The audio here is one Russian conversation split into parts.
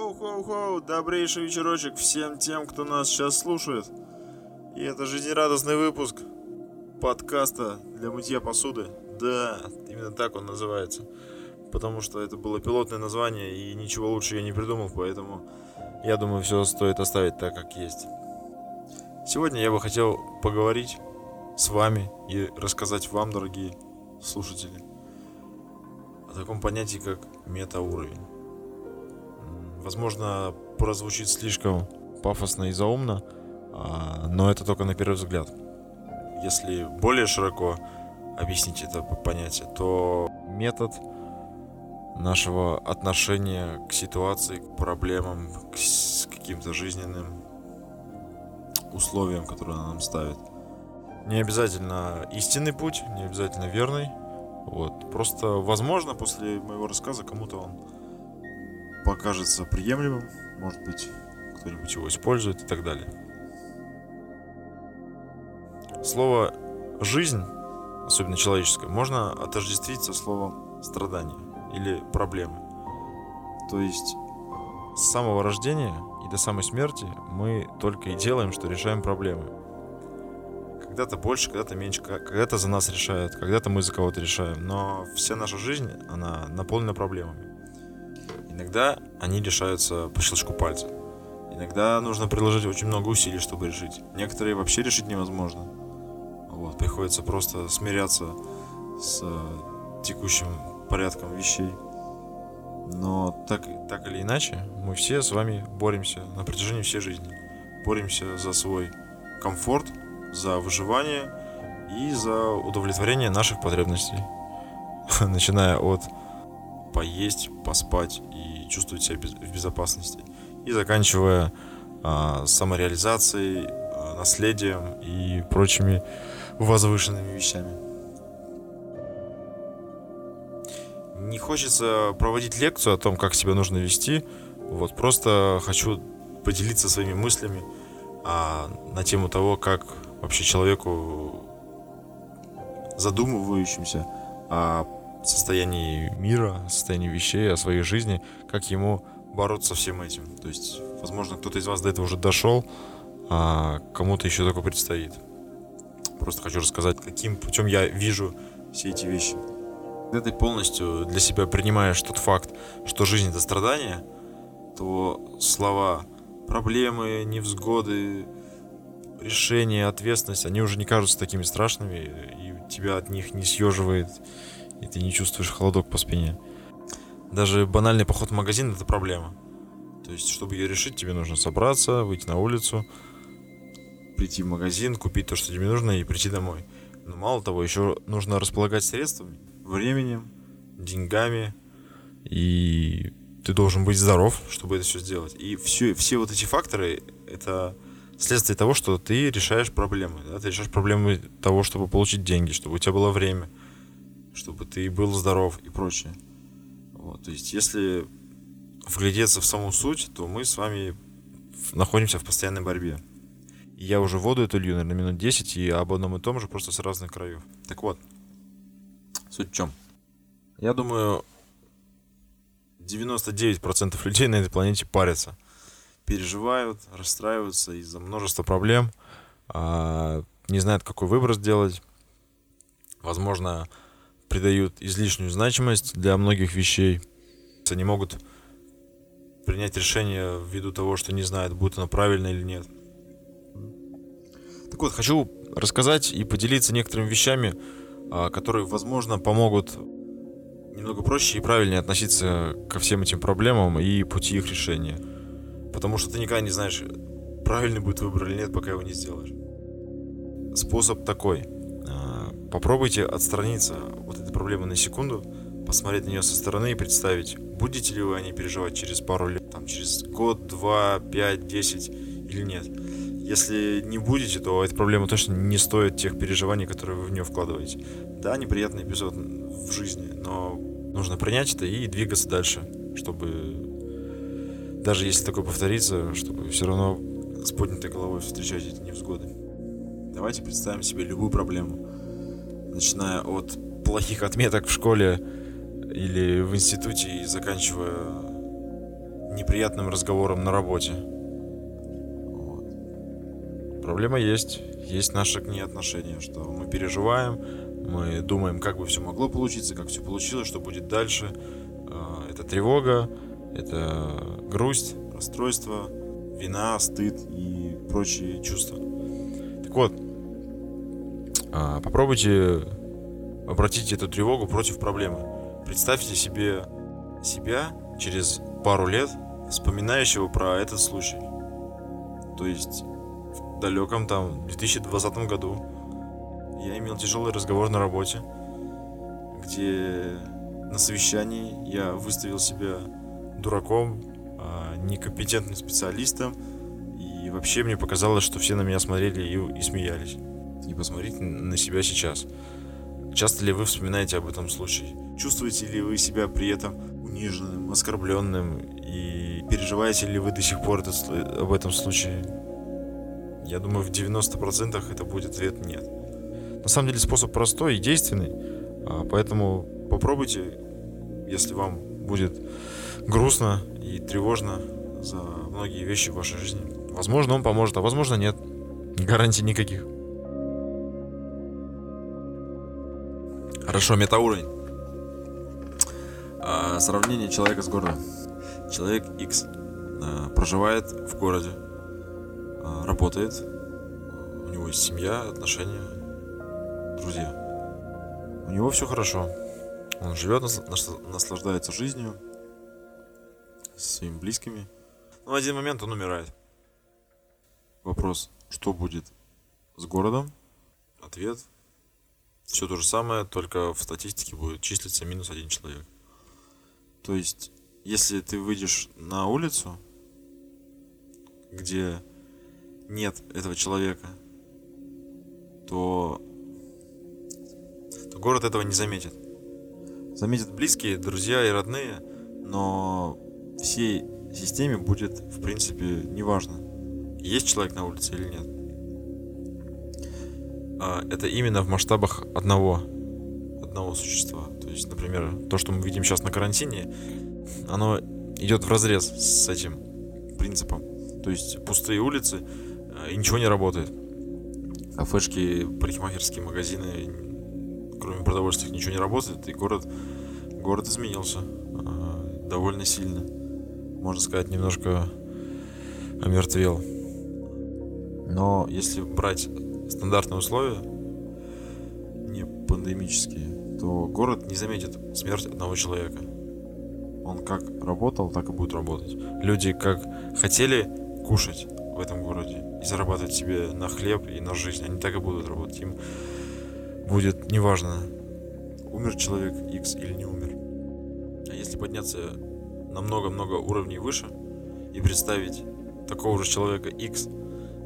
Хоу-хоу-хоу, добрейший вечерочек всем тем, кто нас сейчас слушает. И это жизнерадостный выпуск подкаста для мытья посуды. Да, именно так он называется. Потому что это было пилотное название, и ничего лучше я не придумал, поэтому я думаю, все стоит оставить так, как есть. Сегодня я бы хотел поговорить с вами и рассказать вам, дорогие слушатели, о таком понятии, как метауровень. Возможно, прозвучит слишком пафосно и заумно, а, но это только на первый взгляд. Если более широко объяснить это понятие, то метод нашего отношения к ситуации, к проблемам, к каким-то жизненным условиям, которые она нам ставит. Не обязательно истинный путь, не обязательно верный. Вот. Просто, возможно, после моего рассказа кому-то он покажется приемлемым, может быть, кто-нибудь его использует и так далее. Слово «жизнь», особенно человеческое, можно отождествить со словом «страдание» или «проблемы». То есть с самого рождения и до самой смерти мы только и делаем, что решаем проблемы. Когда-то больше, когда-то меньше, когда-то за нас решают, когда-то мы за кого-то решаем. Но вся наша жизнь, она наполнена проблемами. Иногда они решаются по щелчку пальца. Иногда нужно приложить очень много усилий, чтобы решить. Некоторые вообще решить невозможно. Вот, приходится просто смиряться с э, текущим порядком вещей. Но так, так или иначе, мы все с вами боремся на протяжении всей жизни. Боремся за свой комфорт, за выживание и за удовлетворение наших потребностей. Начиная от поесть, поспать и чувствовать себя в безопасности. И заканчивая а, самореализацией, а, наследием и прочими возвышенными вещами. Не хочется проводить лекцию о том, как себя нужно вести. Вот просто хочу поделиться своими мыслями а, на тему того, как вообще человеку задумывающимся о состоянии мира, состоянии вещей, о своей жизни, как ему бороться со всем этим. То есть, возможно, кто-то из вас до этого уже дошел, а кому-то еще только предстоит. Просто хочу рассказать, каким путем я вижу все эти вещи. Когда ты полностью для себя принимаешь тот факт, что жизнь это страдание, то слова проблемы, невзгоды, решения, ответственность, они уже не кажутся такими страшными, и тебя от них не съеживает и ты не чувствуешь холодок по спине. Даже банальный поход в магазин это проблема. То есть, чтобы ее решить, тебе нужно собраться, выйти на улицу, прийти в магазин, купить то, что тебе нужно, и прийти домой. Но мало того, еще нужно располагать средствами, временем, деньгами, и ты должен быть здоров, чтобы это все сделать. И все, все вот эти факторы это следствие того, что ты решаешь проблемы. Да? Ты решаешь проблемы того, чтобы получить деньги, чтобы у тебя было время, чтобы ты был здоров и прочее. Вот, то есть, если вглядеться в саму суть, то мы с вами находимся в постоянной борьбе. И я уже воду эту лью, наверное, минут 10, и об одном и том же, просто с разных краев. Так вот, суть в чем? Я думаю, 99% людей на этой планете парятся. Переживают, расстраиваются из-за множества проблем, а, не знают, какой выбор сделать. Возможно, придают излишнюю значимость для многих вещей. Они могут принять решение ввиду того, что не знают, будет оно правильно или нет. Так вот, хочу рассказать и поделиться некоторыми вещами, а, которые, возможно, помогут немного проще и правильнее относиться ко всем этим проблемам и пути их решения. Потому что ты никогда не знаешь, правильный будет выбор или нет, пока его не сделаешь. Способ такой – Попробуйте отстраниться от этой проблемы на секунду, посмотреть на нее со стороны и представить, будете ли вы о ней переживать через пару лет, там, через год, два, пять, десять или нет. Если не будете, то эта проблема точно не стоит тех переживаний, которые вы в нее вкладываете. Да, неприятный эпизод в жизни, но нужно принять это и двигаться дальше, чтобы даже если такое повторится, чтобы все равно с поднятой головой встречать эти невзгоды. Давайте представим себе любую проблему начиная от плохих отметок в школе или в институте и заканчивая неприятным разговором на работе. Вот. Проблема есть. Есть наши к ней отношения, что мы переживаем, мы думаем, как бы все могло получиться, как все получилось, что будет дальше. А, это тревога, это грусть, расстройство, вина, стыд и прочие чувства. Так вот, попробуйте обратить эту тревогу против проблемы. Представьте себе себя через пару лет, вспоминающего про этот случай. То есть в далеком там 2020 году я имел тяжелый разговор на работе, где на совещании я выставил себя дураком, а, некомпетентным специалистом, и вообще мне показалось, что все на меня смотрели и, и смеялись. И посмотрите на себя сейчас. Часто ли вы вспоминаете об этом случае? Чувствуете ли вы себя при этом униженным, оскорбленным? И переживаете ли вы до сих пор этот, об этом случае? Я думаю, в 90% это будет ответ нет. На самом деле способ простой и действенный, а, поэтому попробуйте, если вам будет грустно и тревожно за многие вещи в вашей жизни. Возможно, он поможет, а возможно, нет. Гарантий никаких. Хорошо, метауровень. А, сравнение человека с городом. Человек X а, проживает в городе, а, работает, у него есть семья, отношения, друзья. У него все хорошо. Он живет, наслаждается жизнью, со своими близкими. Но в один момент он умирает. Вопрос, что будет с городом? Ответ – все то же самое, только в статистике будет числиться минус один человек. То есть, если ты выйдешь на улицу, где нет этого человека, то, то город этого не заметит. Заметят близкие, друзья и родные, но всей системе будет, в принципе, неважно, есть человек на улице или нет. А, это именно в масштабах одного, одного существа. То есть, например, то, что мы видим сейчас на карантине, оно идет в разрез с этим принципом. То есть пустые улицы а, и ничего не работает. Кафешки, парикмахерские магазины, кроме продовольствия, ничего не работает, и город, город изменился а, довольно сильно. Можно сказать, немножко омертвел. Но если брать стандартные условия, не пандемические, то город не заметит смерть одного человека. Он как работал, так и будет работать. Люди как хотели кушать в этом городе и зарабатывать себе на хлеб и на жизнь, они так и будут работать. Им будет неважно, умер человек X или не умер. А если подняться на много-много уровней выше и представить такого же человека X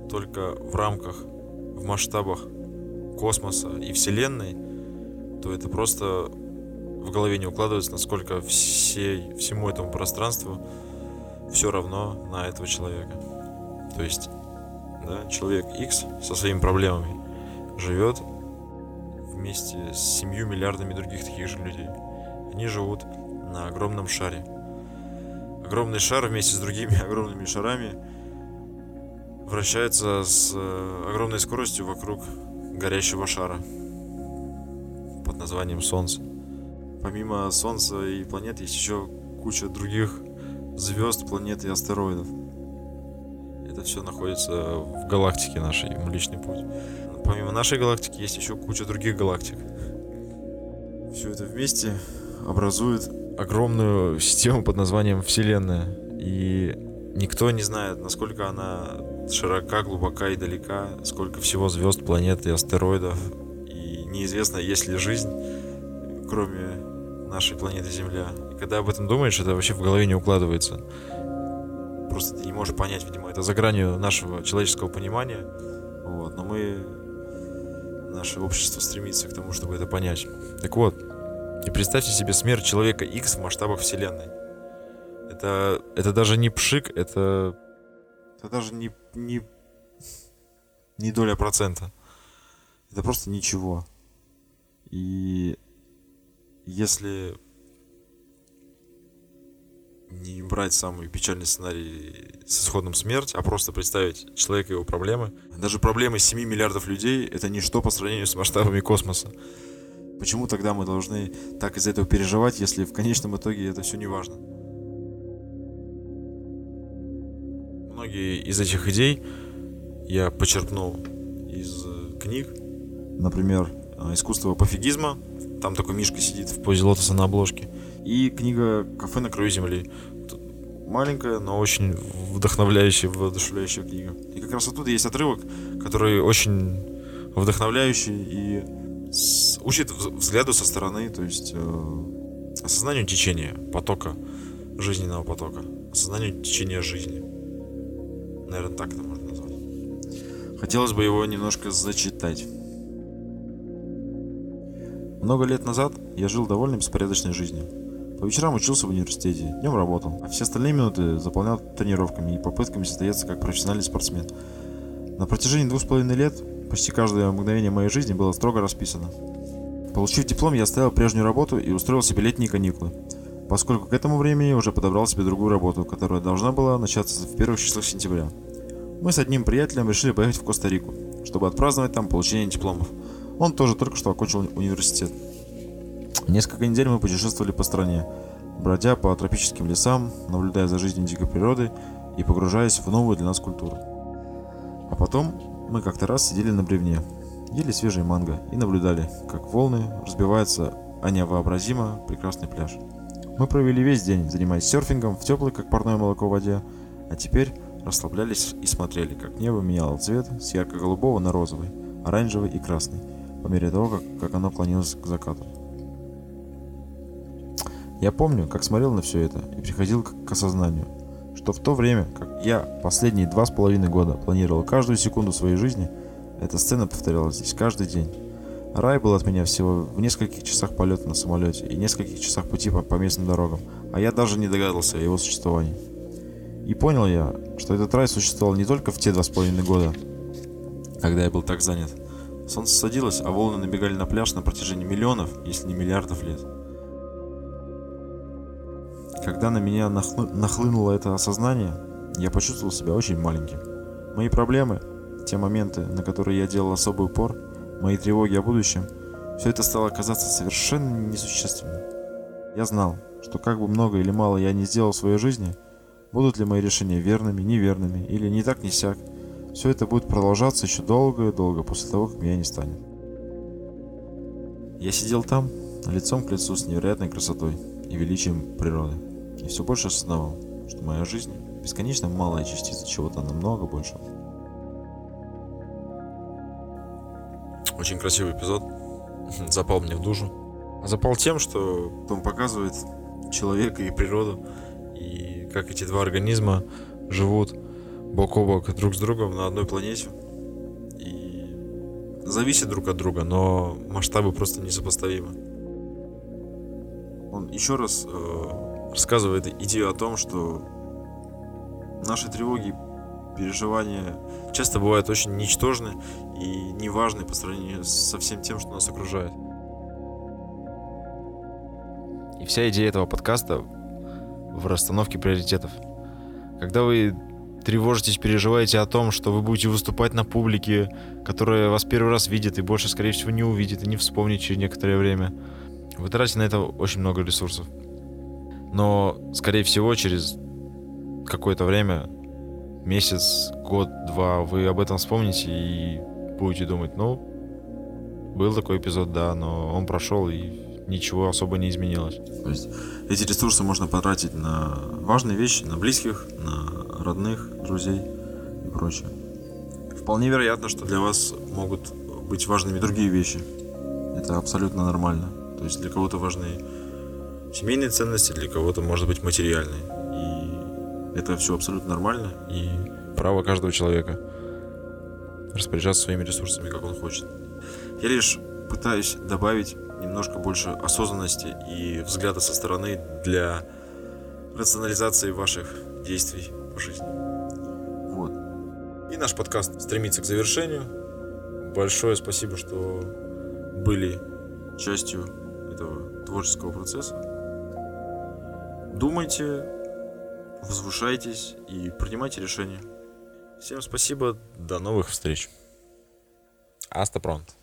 только в рамках в масштабах космоса и Вселенной, то это просто в голове не укладывается, насколько всей, всему этому пространству все равно на этого человека. То есть, да, человек X со своими проблемами живет вместе с семью миллиардами других таких же людей. Они живут на огромном шаре. Огромный шар вместе с другими огромными шарами вращается с э, огромной скоростью вокруг горящего шара под названием Солнце. Помимо Солнца и планет есть еще куча других звезд, планет и астероидов. Это все находится в галактике нашей, Млечный Путь. Помимо нашей галактики есть еще куча других галактик. Все это вместе образует огромную систему под названием Вселенная. И никто не знает, насколько она широка, глубока и далека, сколько всего звезд, планет и астероидов. И неизвестно, есть ли жизнь, кроме нашей планеты Земля. И когда об этом думаешь, это вообще в голове не укладывается. Просто ты не можешь понять, видимо, это за гранью нашего человеческого понимания. Вот, но мы, наше общество стремится к тому, чтобы это понять. Так вот, и представьте себе смерть человека X в масштабах Вселенной. Это, это даже не пшик, это это даже не, не, не доля процента. Это просто ничего. И если не, брать самый печальный сценарий с исходом смерть, а просто представить человека и его проблемы. Даже проблемы 7 миллиардов людей — это ничто по сравнению с масштабами космоса. Почему тогда мы должны так из-за этого переживать, если в конечном итоге это все не важно? Многие из этих идей я почерпнул из книг. Например, «Искусство пофигизма». Там такой Мишка сидит в позе лотоса на обложке. И книга «Кафе на краю земли». Маленькая, но очень вдохновляющая, воодушевляющая книга. И как раз оттуда есть отрывок, который очень вдохновляющий и учит взгляду со стороны, то есть э, осознанию течения потока, жизненного потока, осознанию течения жизни. Наверное, так это можно назвать. Хотелось бы его немножко зачитать. Много лет назад я жил довольно беспорядочной жизнью. По вечерам учился в университете, днем работал, а все остальные минуты заполнял тренировками и попытками состояться как профессиональный спортсмен. На протяжении двух с половиной лет почти каждое мгновение моей жизни было строго расписано. Получив диплом, я оставил прежнюю работу и устроил себе летние каникулы, поскольку к этому времени уже подобрал себе другую работу, которая должна была начаться в первых числах сентября. Мы с одним приятелем решили поехать в Коста-Рику, чтобы отпраздновать там получение дипломов. Он тоже только что окончил университет. Несколько недель мы путешествовали по стране, бродя по тропическим лесам, наблюдая за жизнью дикой природы и погружаясь в новую для нас культуру. А потом мы как-то раз сидели на бревне, ели свежий манго и наблюдали, как волны разбиваются о невообразимо прекрасный пляж. Мы провели весь день, занимаясь серфингом в теплой, как парное молоко воде, а теперь расслаблялись и смотрели, как небо меняло цвет с ярко-голубого на розовый, оранжевый и красный, по мере того, как, как оно клонилось к закату. Я помню, как смотрел на все это и приходил к, к осознанию, что в то время, как я последние два с половиной года планировал каждую секунду своей жизни, эта сцена повторялась здесь каждый день. Рай был от меня всего в нескольких часах полета на самолете и нескольких часах пути по, по местным дорогам, а я даже не догадывался о его существовании. И понял я, что этот рай существовал не только в те два с половиной года, когда я был так занят. Солнце садилось, а волны набегали на пляж на протяжении миллионов, если не миллиардов лет. Когда на меня нахлы... нахлынуло это осознание, я почувствовал себя очень маленьким. Мои проблемы, те моменты, на которые я делал особый упор, мои тревоги о будущем, все это стало казаться совершенно несущественным. Я знал, что как бы много или мало я не сделал в своей жизни, будут ли мои решения верными, неверными или не так, не сяк, все это будет продолжаться еще долго-долго после того, как меня не станет. Я сидел там, лицом к лицу с невероятной красотой и величием природы и все больше осознавал, что моя жизнь – бесконечно малая частица чего-то намного большего. Очень красивый эпизод. Запал мне в душу. Запал тем, что он показывает человека и природу, и как эти два организма живут бок о бок друг с другом на одной планете. И зависят друг от друга, но масштабы просто несопоставимы. Он еще раз э, рассказывает идею о том, что наши тревоги, переживания часто бывают очень ничтожны и неважны по сравнению со всем тем, что нас окружает. И вся идея этого подкаста в расстановке приоритетов. Когда вы тревожитесь, переживаете о том, что вы будете выступать на публике, которая вас первый раз видит и больше, скорее всего, не увидит и не вспомнит через некоторое время, вы тратите на это очень много ресурсов. Но, скорее всего, через какое-то время, месяц, год, два, вы об этом вспомните и будете думать, ну, был такой эпизод, да, но он прошел и ничего особо не изменилось. То есть эти ресурсы можно потратить на важные вещи, на близких, на родных, друзей и прочее. Вполне вероятно, что для вас могут быть важными другие вещи. Это абсолютно нормально. То есть для кого-то важны семейные ценности, для кого-то может быть материальные. И это все абсолютно нормально и право каждого человека распоряжаться своими ресурсами, как он хочет. Я лишь пытаюсь добавить немножко больше осознанности и взгляда со стороны для рационализации ваших действий по жизни. Вот. И наш подкаст стремится к завершению. Большое спасибо, что были частью этого творческого процесса. Думайте, возвышайтесь и принимайте решения. Всем спасибо, до новых встреч. Аста пронт.